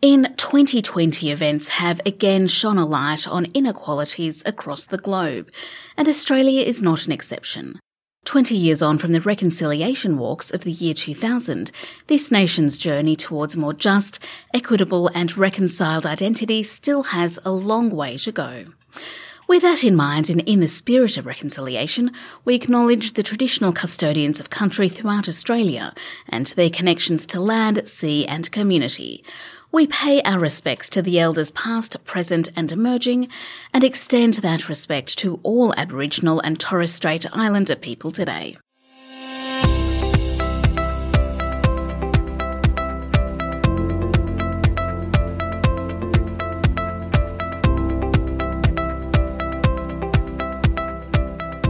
In 2020, events have again shone a light on inequalities across the globe, and Australia is not an exception. 20 years on from the reconciliation walks of the year 2000, this nation's journey towards more just, equitable, and reconciled identity still has a long way to go. With that in mind, and in the spirit of reconciliation, we acknowledge the traditional custodians of country throughout Australia and their connections to land, sea, and community. We pay our respects to the elders past, present, and emerging, and extend that respect to all Aboriginal and Torres Strait Islander people today.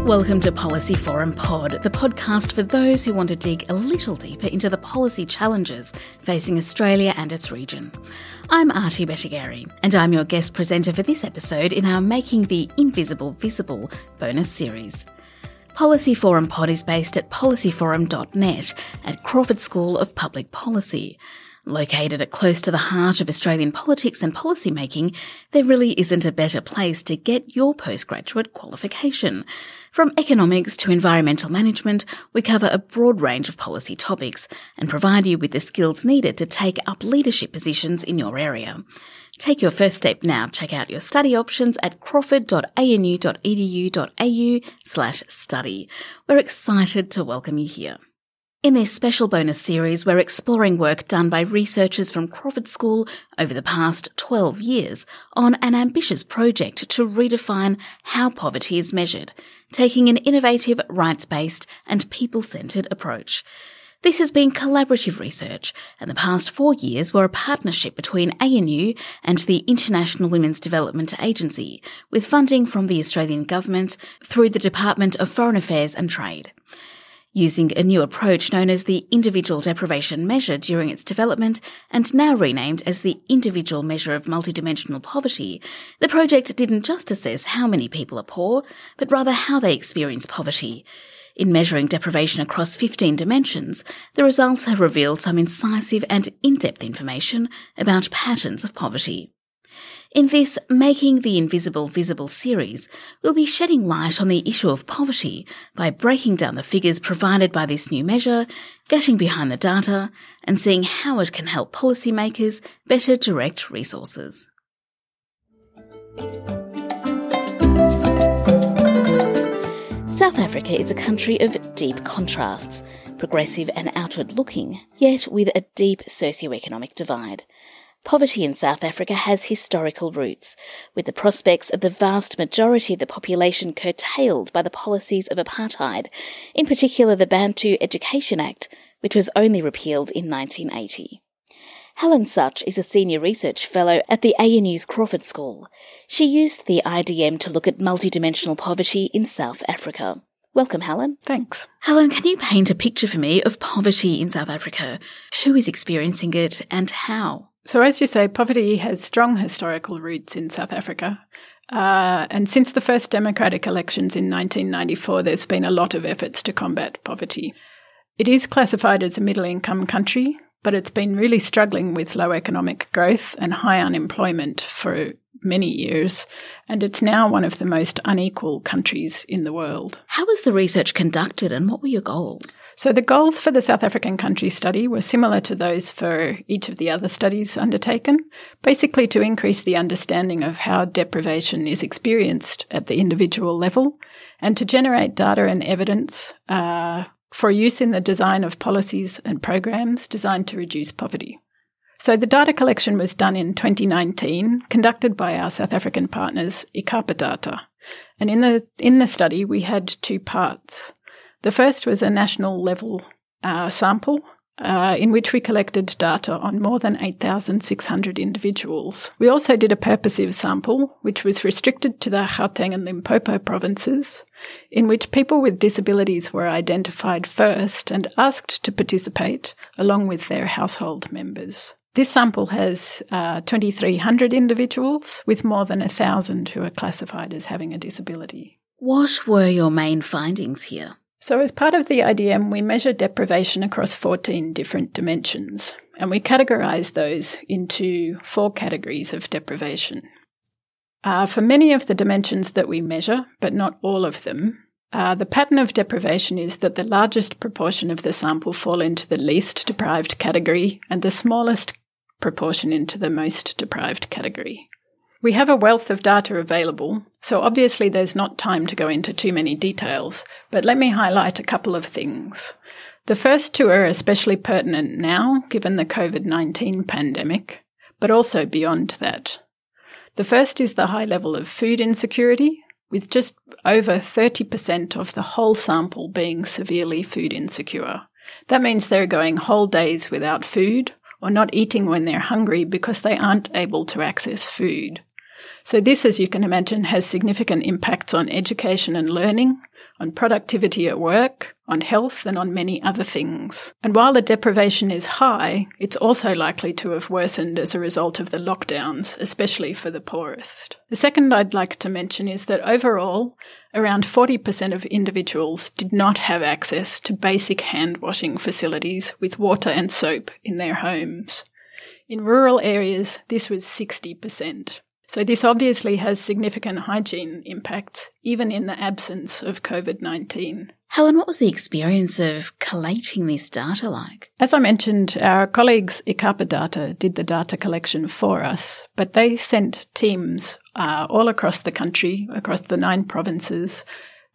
Welcome to Policy Forum Pod, the podcast for those who want to dig a little deeper into the policy challenges facing Australia and its region. I'm Artie Bettigary, and I'm your guest presenter for this episode in our Making the Invisible Visible bonus series. Policy Forum Pod is based at policyforum.net at Crawford School of Public Policy. Located at close to the heart of Australian politics and policymaking, there really isn't a better place to get your postgraduate qualification. From economics to environmental management, we cover a broad range of policy topics and provide you with the skills needed to take up leadership positions in your area. Take your first step now. Check out your study options at crawford.anu.edu.au slash study. We're excited to welcome you here. In this special bonus series, we're exploring work done by researchers from Crawford School over the past 12 years on an ambitious project to redefine how poverty is measured, taking an innovative, rights-based and people-centred approach. This has been collaborative research, and the past four years were a partnership between ANU and the International Women's Development Agency, with funding from the Australian Government through the Department of Foreign Affairs and Trade. Using a new approach known as the Individual Deprivation Measure during its development and now renamed as the Individual Measure of Multidimensional Poverty, the project didn't just assess how many people are poor, but rather how they experience poverty. In measuring deprivation across 15 dimensions, the results have revealed some incisive and in-depth information about patterns of poverty. In this Making the Invisible Visible series, we'll be shedding light on the issue of poverty by breaking down the figures provided by this new measure, getting behind the data, and seeing how it can help policymakers better direct resources. South Africa is a country of deep contrasts, progressive and outward looking, yet with a deep socio-economic divide. Poverty in South Africa has historical roots, with the prospects of the vast majority of the population curtailed by the policies of apartheid, in particular the Bantu Education Act, which was only repealed in 1980. Helen Suich is a senior research fellow at the ANU's Crawford School. She used the IDM to look at multidimensional poverty in South Africa. Welcome, Helen. Thanks. Helen, can you paint a picture for me of poverty in South Africa? Who is experiencing it and how? So, as you say, poverty has strong historical roots in South Africa. Uh, and since the first democratic elections in 1994, there's been a lot of efforts to combat poverty. It is classified as a middle income country, but it's been really struggling with low economic growth and high unemployment for many years, and it's now one of the most unequal countries in the world. How was the research conducted and what were your goals? So, the goals for the South African country study were similar to those for each of the other studies undertaken, basically to increase the understanding of how deprivation is experienced at the individual level and to generate data and evidence. Uh, for use in the design of policies and programs designed to reduce poverty. So the data collection was done in 2019, conducted by our South African partners, Ikapa Data. And in the, in the study, we had two parts. The first was a national level uh, sample uh, in which we collected data on more than 8,600 individuals. We also did a purposive sample, which was restricted to the Gauteng and Limpopo provinces, in which people with disabilities were identified first and asked to participate along with their household members. This sample has uh, 2,300 individuals, with more than 1,000 who are classified as having a disability. What were your main findings here? So, as part of the IDM, we measure deprivation across 14 different dimensions, and we categorize those into four categories of deprivation. Uh, for many of the dimensions that we measure, but not all of them, uh, the pattern of deprivation is that the largest proportion of the sample fall into the least deprived category and the smallest proportion into the most deprived category. We have a wealth of data available, so obviously there's not time to go into too many details, but let me highlight a couple of things. The first two are especially pertinent now, given the COVID 19 pandemic, but also beyond that. The first is the high level of food insecurity, with just over 30% of the whole sample being severely food insecure. That means they're going whole days without food or not eating when they're hungry because they aren't able to access food. So this, as you can imagine, has significant impacts on education and learning, on productivity at work, on health, and on many other things. And while the deprivation is high, it's also likely to have worsened as a result of the lockdowns, especially for the poorest. The second I'd like to mention is that overall, around 40% of individuals did not have access to basic hand washing facilities with water and soap in their homes. In rural areas, this was 60%. So this obviously has significant hygiene impacts, even in the absence of COVID 19. Helen, what was the experience of collating this data like? As I mentioned, our colleagues Ikapa Data did the data collection for us, but they sent teams uh, all across the country, across the nine provinces,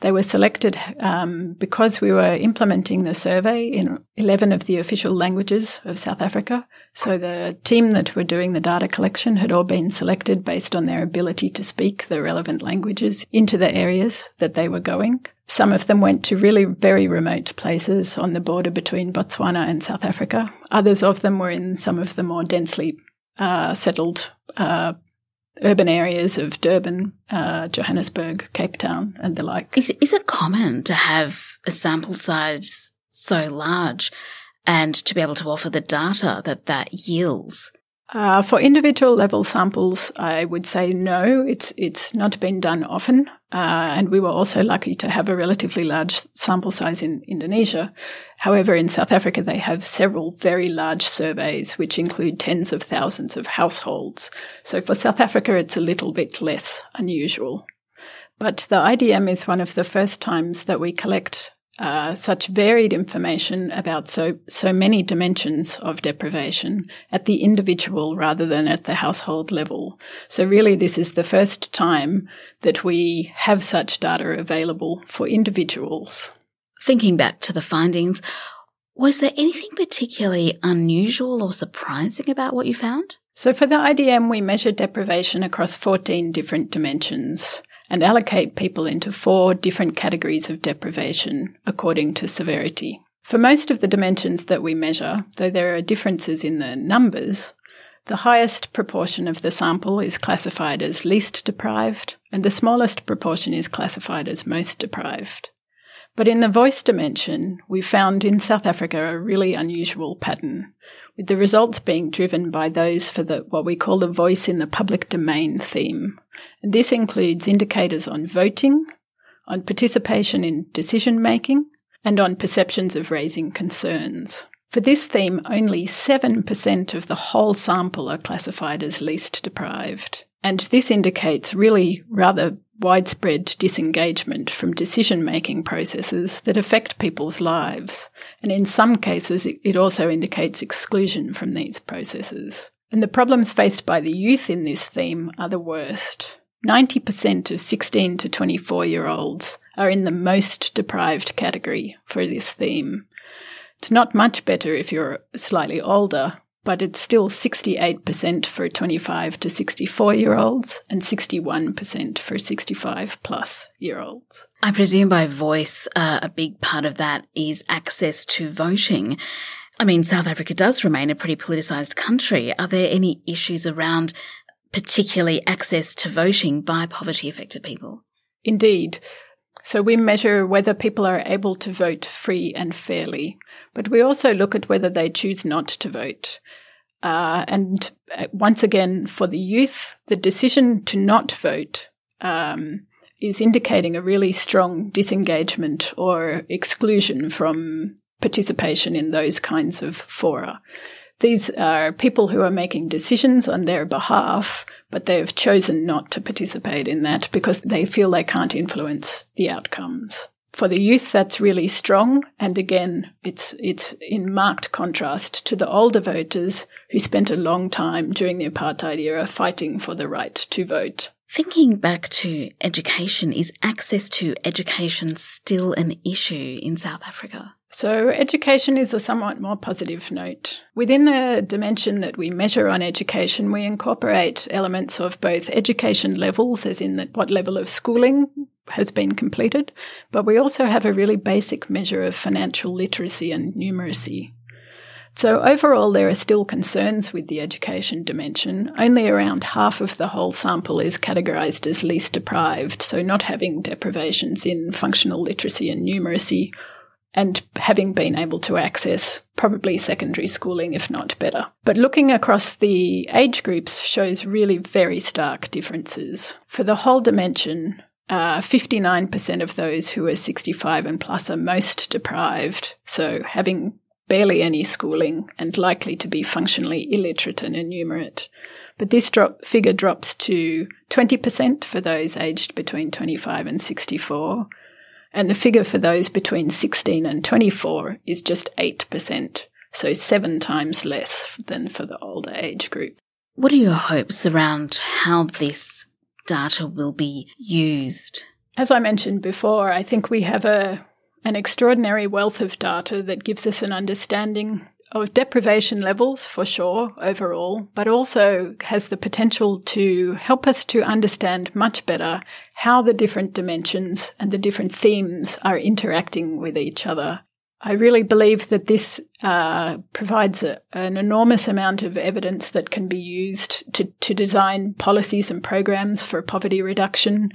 they were selected um, because we were implementing the survey in 11 of the official languages of South Africa. So the team that were doing the data collection had all been selected based on their ability to speak the relevant languages into the areas that they were going. Some of them went to really very remote places on the border between Botswana and South Africa. Others of them were in some of the more densely uh, settled uh, urban areas of Durban, uh, Johannesburg, Cape Town, and the like. Is, is it common to have a sample size so large and to be able to offer the data that that yields? Uh, for individual level samples, I would say no. It's it's not been done often, uh, and we were also lucky to have a relatively large sample size in Indonesia. However, in South Africa, they have several very large surveys, which include tens of thousands of households. So for South Africa, it's a little bit less unusual. But the IDM is one of the first times that we collect uh, such varied information about so so many dimensions of deprivation at the individual rather than at the household level. So really, this is the first time that we have such data available for individuals. Thinking back to the findings, was there anything particularly unusual or surprising about what you found? So for the IDM, we measured deprivation across 14 different dimensions and allocate people into four different categories of deprivation according to severity. For most of the dimensions that we measure, though there are differences in the numbers, the highest proportion of the sample is classified as least deprived, and the smallest proportion is classified as most deprived. But in the voice dimension, we found in South Africa a really unusual pattern, with the results being driven by those for the what we call the voice in the public domain theme. And this includes indicators on voting, on participation in decision making, and on perceptions of raising concerns. For this theme, only 7% of the whole sample are classified as least deprived. And this indicates really rather widespread disengagement from decision making processes that affect people's lives. And in some cases, it also indicates exclusion from these processes. And the problems faced by the youth in this theme are the worst. 90% of 16 to 24 year olds are in the most deprived category for this theme. It's not much better if you're slightly older, but it's still 68% for 25 to 64 year olds and 61% for 65 plus year olds. I presume by voice, uh, a big part of that is access to voting. I mean, South Africa does remain a pretty politicised country. Are there any issues around particularly access to voting by poverty affected people? Indeed. So we measure whether people are able to vote free and fairly, but we also look at whether they choose not to vote. Uh, and uh, once again, for the youth, the decision to not vote um, is indicating a really strong disengagement or exclusion from participation in those kinds of fora. These are people who are making decisions on their behalf, but they have chosen not to participate in that because they feel they can't influence the outcomes. For the youth, that's really strong. And again, it's, it's in marked contrast to the older voters who spent a long time during the apartheid era fighting for the right to vote. Thinking back to education, is access to education still an issue in South Africa? So, education is a somewhat more positive note. Within the dimension that we measure on education, we incorporate elements of both education levels, as in what level of schooling has been completed, but we also have a really basic measure of financial literacy and numeracy. So, overall, there are still concerns with the education dimension. Only around half of the whole sample is categorised as least deprived, so not having deprivations in functional literacy and numeracy and having been able to access probably secondary schooling, if not better. But looking across the age groups shows really very stark differences. For the whole dimension, uh, 59% of those who are 65 and plus are most deprived, so having barely any schooling and likely to be functionally illiterate and enumerate. But this drop figure drops to 20% for those aged between 25 and 64, and the figure for those between 16 and 24 is just 8%, so seven times less than for the older age group. What are your hopes around how this data will be used? As I mentioned before, I think we have a an extraordinary wealth of data that gives us an understanding of deprivation levels for sure overall, but also has the potential to help us to understand much better how the different dimensions and the different themes are interacting with each other. I really believe that this uh, provides a, an enormous amount of evidence that can be used to, to design policies and programs for poverty reduction.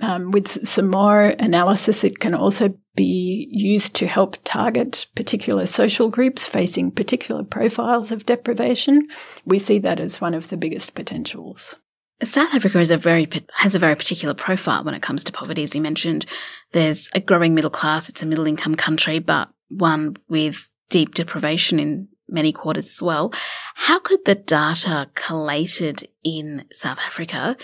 Um, with some more analysis, it can also be used to help target particular social groups facing particular profiles of deprivation. We see that as one of the biggest potentials. South Africa is a very has a very particular profile when it comes to poverty, as you mentioned. There's a growing middle class. It's a middle income country, but one with deep deprivation in many quarters as well. How could the data collated in South Africa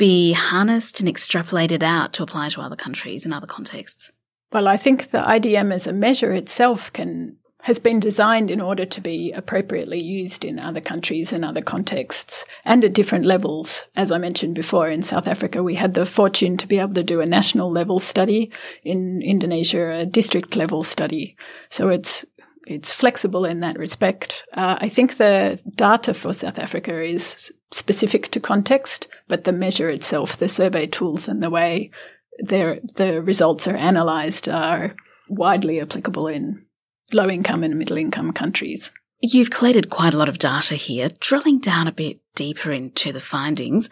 be harnessed and extrapolated out to apply to other countries and other contexts? Well, I think the IDM as a measure itself can has been designed in order to be appropriately used in other countries and other contexts and at different levels. As I mentioned before, in South Africa, we had the fortune to be able to do a national level study. In Indonesia, a district level study. So it's it's flexible in that respect. Uh, I think the data for South Africa is specific to context, but the measure itself, the survey tools, and the way the results are analysed are widely applicable in low income and middle income countries. You've collated quite a lot of data here. Drilling down a bit deeper into the findings,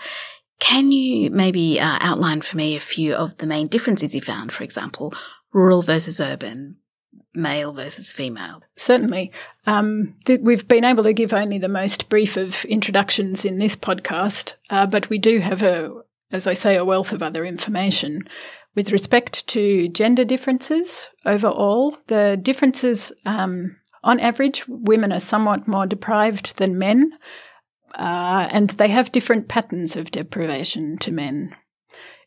can you maybe uh, outline for me a few of the main differences you found? For example, rural versus urban, male versus female? Certainly. Um, th- we've been able to give only the most brief of introductions in this podcast, uh, but we do have a, as I say, a wealth of other information. With respect to gender differences overall, the differences, um, on average, women are somewhat more deprived than men, uh, and they have different patterns of deprivation to men.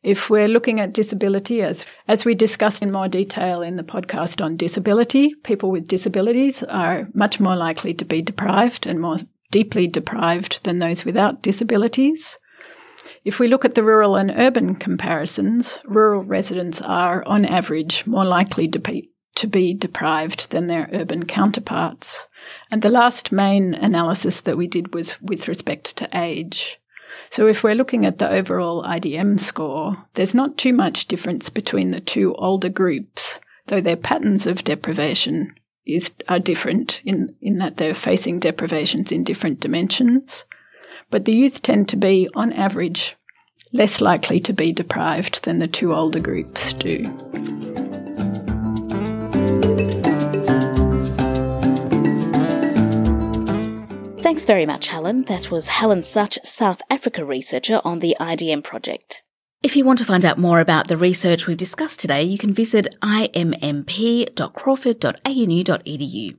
If we're looking at disability, as, as we discussed in more detail in the podcast on disability, people with disabilities are much more likely to be deprived and more deeply deprived than those without disabilities. If we look at the rural and urban comparisons, rural residents are, on average, more likely to be, to be deprived than their urban counterparts. And the last main analysis that we did was with respect to age. So if we're looking at the overall IDM score, there's not too much difference between the two older groups, though their patterns of deprivation is are different in, in that they're facing deprivations in different dimensions. But the youth tend to be, on average, less likely to be deprived than the two older groups do. Thanks very much, Helen. That was Helen Suich, South Africa researcher on the IDM project. If you want to find out more about the research we've discussed today, you can visit immp.crawford.crawford.anu.edu.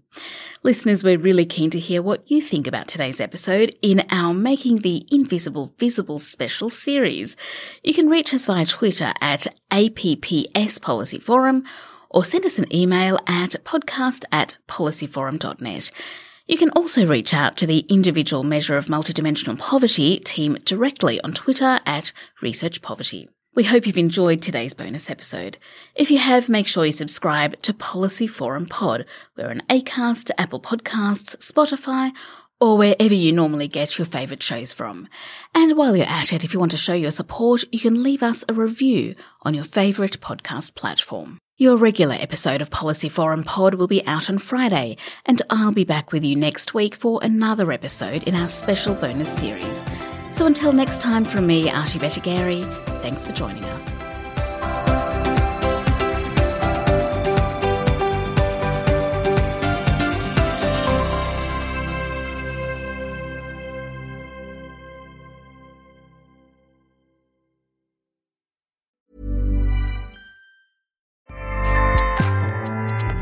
Listeners, we're really keen to hear what you think about today's episode in our Making the Invisible Visible special series. You can reach us via Twitter at APPS Policy Forum or send us an email at podcast at policyforum.net. You can also reach out to the Individual Measure of Multidimensional Poverty team directly on Twitter at Research Poverty. We hope you've enjoyed today's bonus episode. If you have, make sure you subscribe to Policy Forum Pod. We're on Acast, Apple Podcasts, Spotify, or wherever you normally get your favourite shows from. And while you're at it, if you want to show your support, you can leave us a review on your favourite podcast platform. Your regular episode of Policy Forum Pod will be out on Friday, and I'll be back with you next week for another episode in our special bonus series. So until next time from me, Archie Bettigary, thanks for joining us.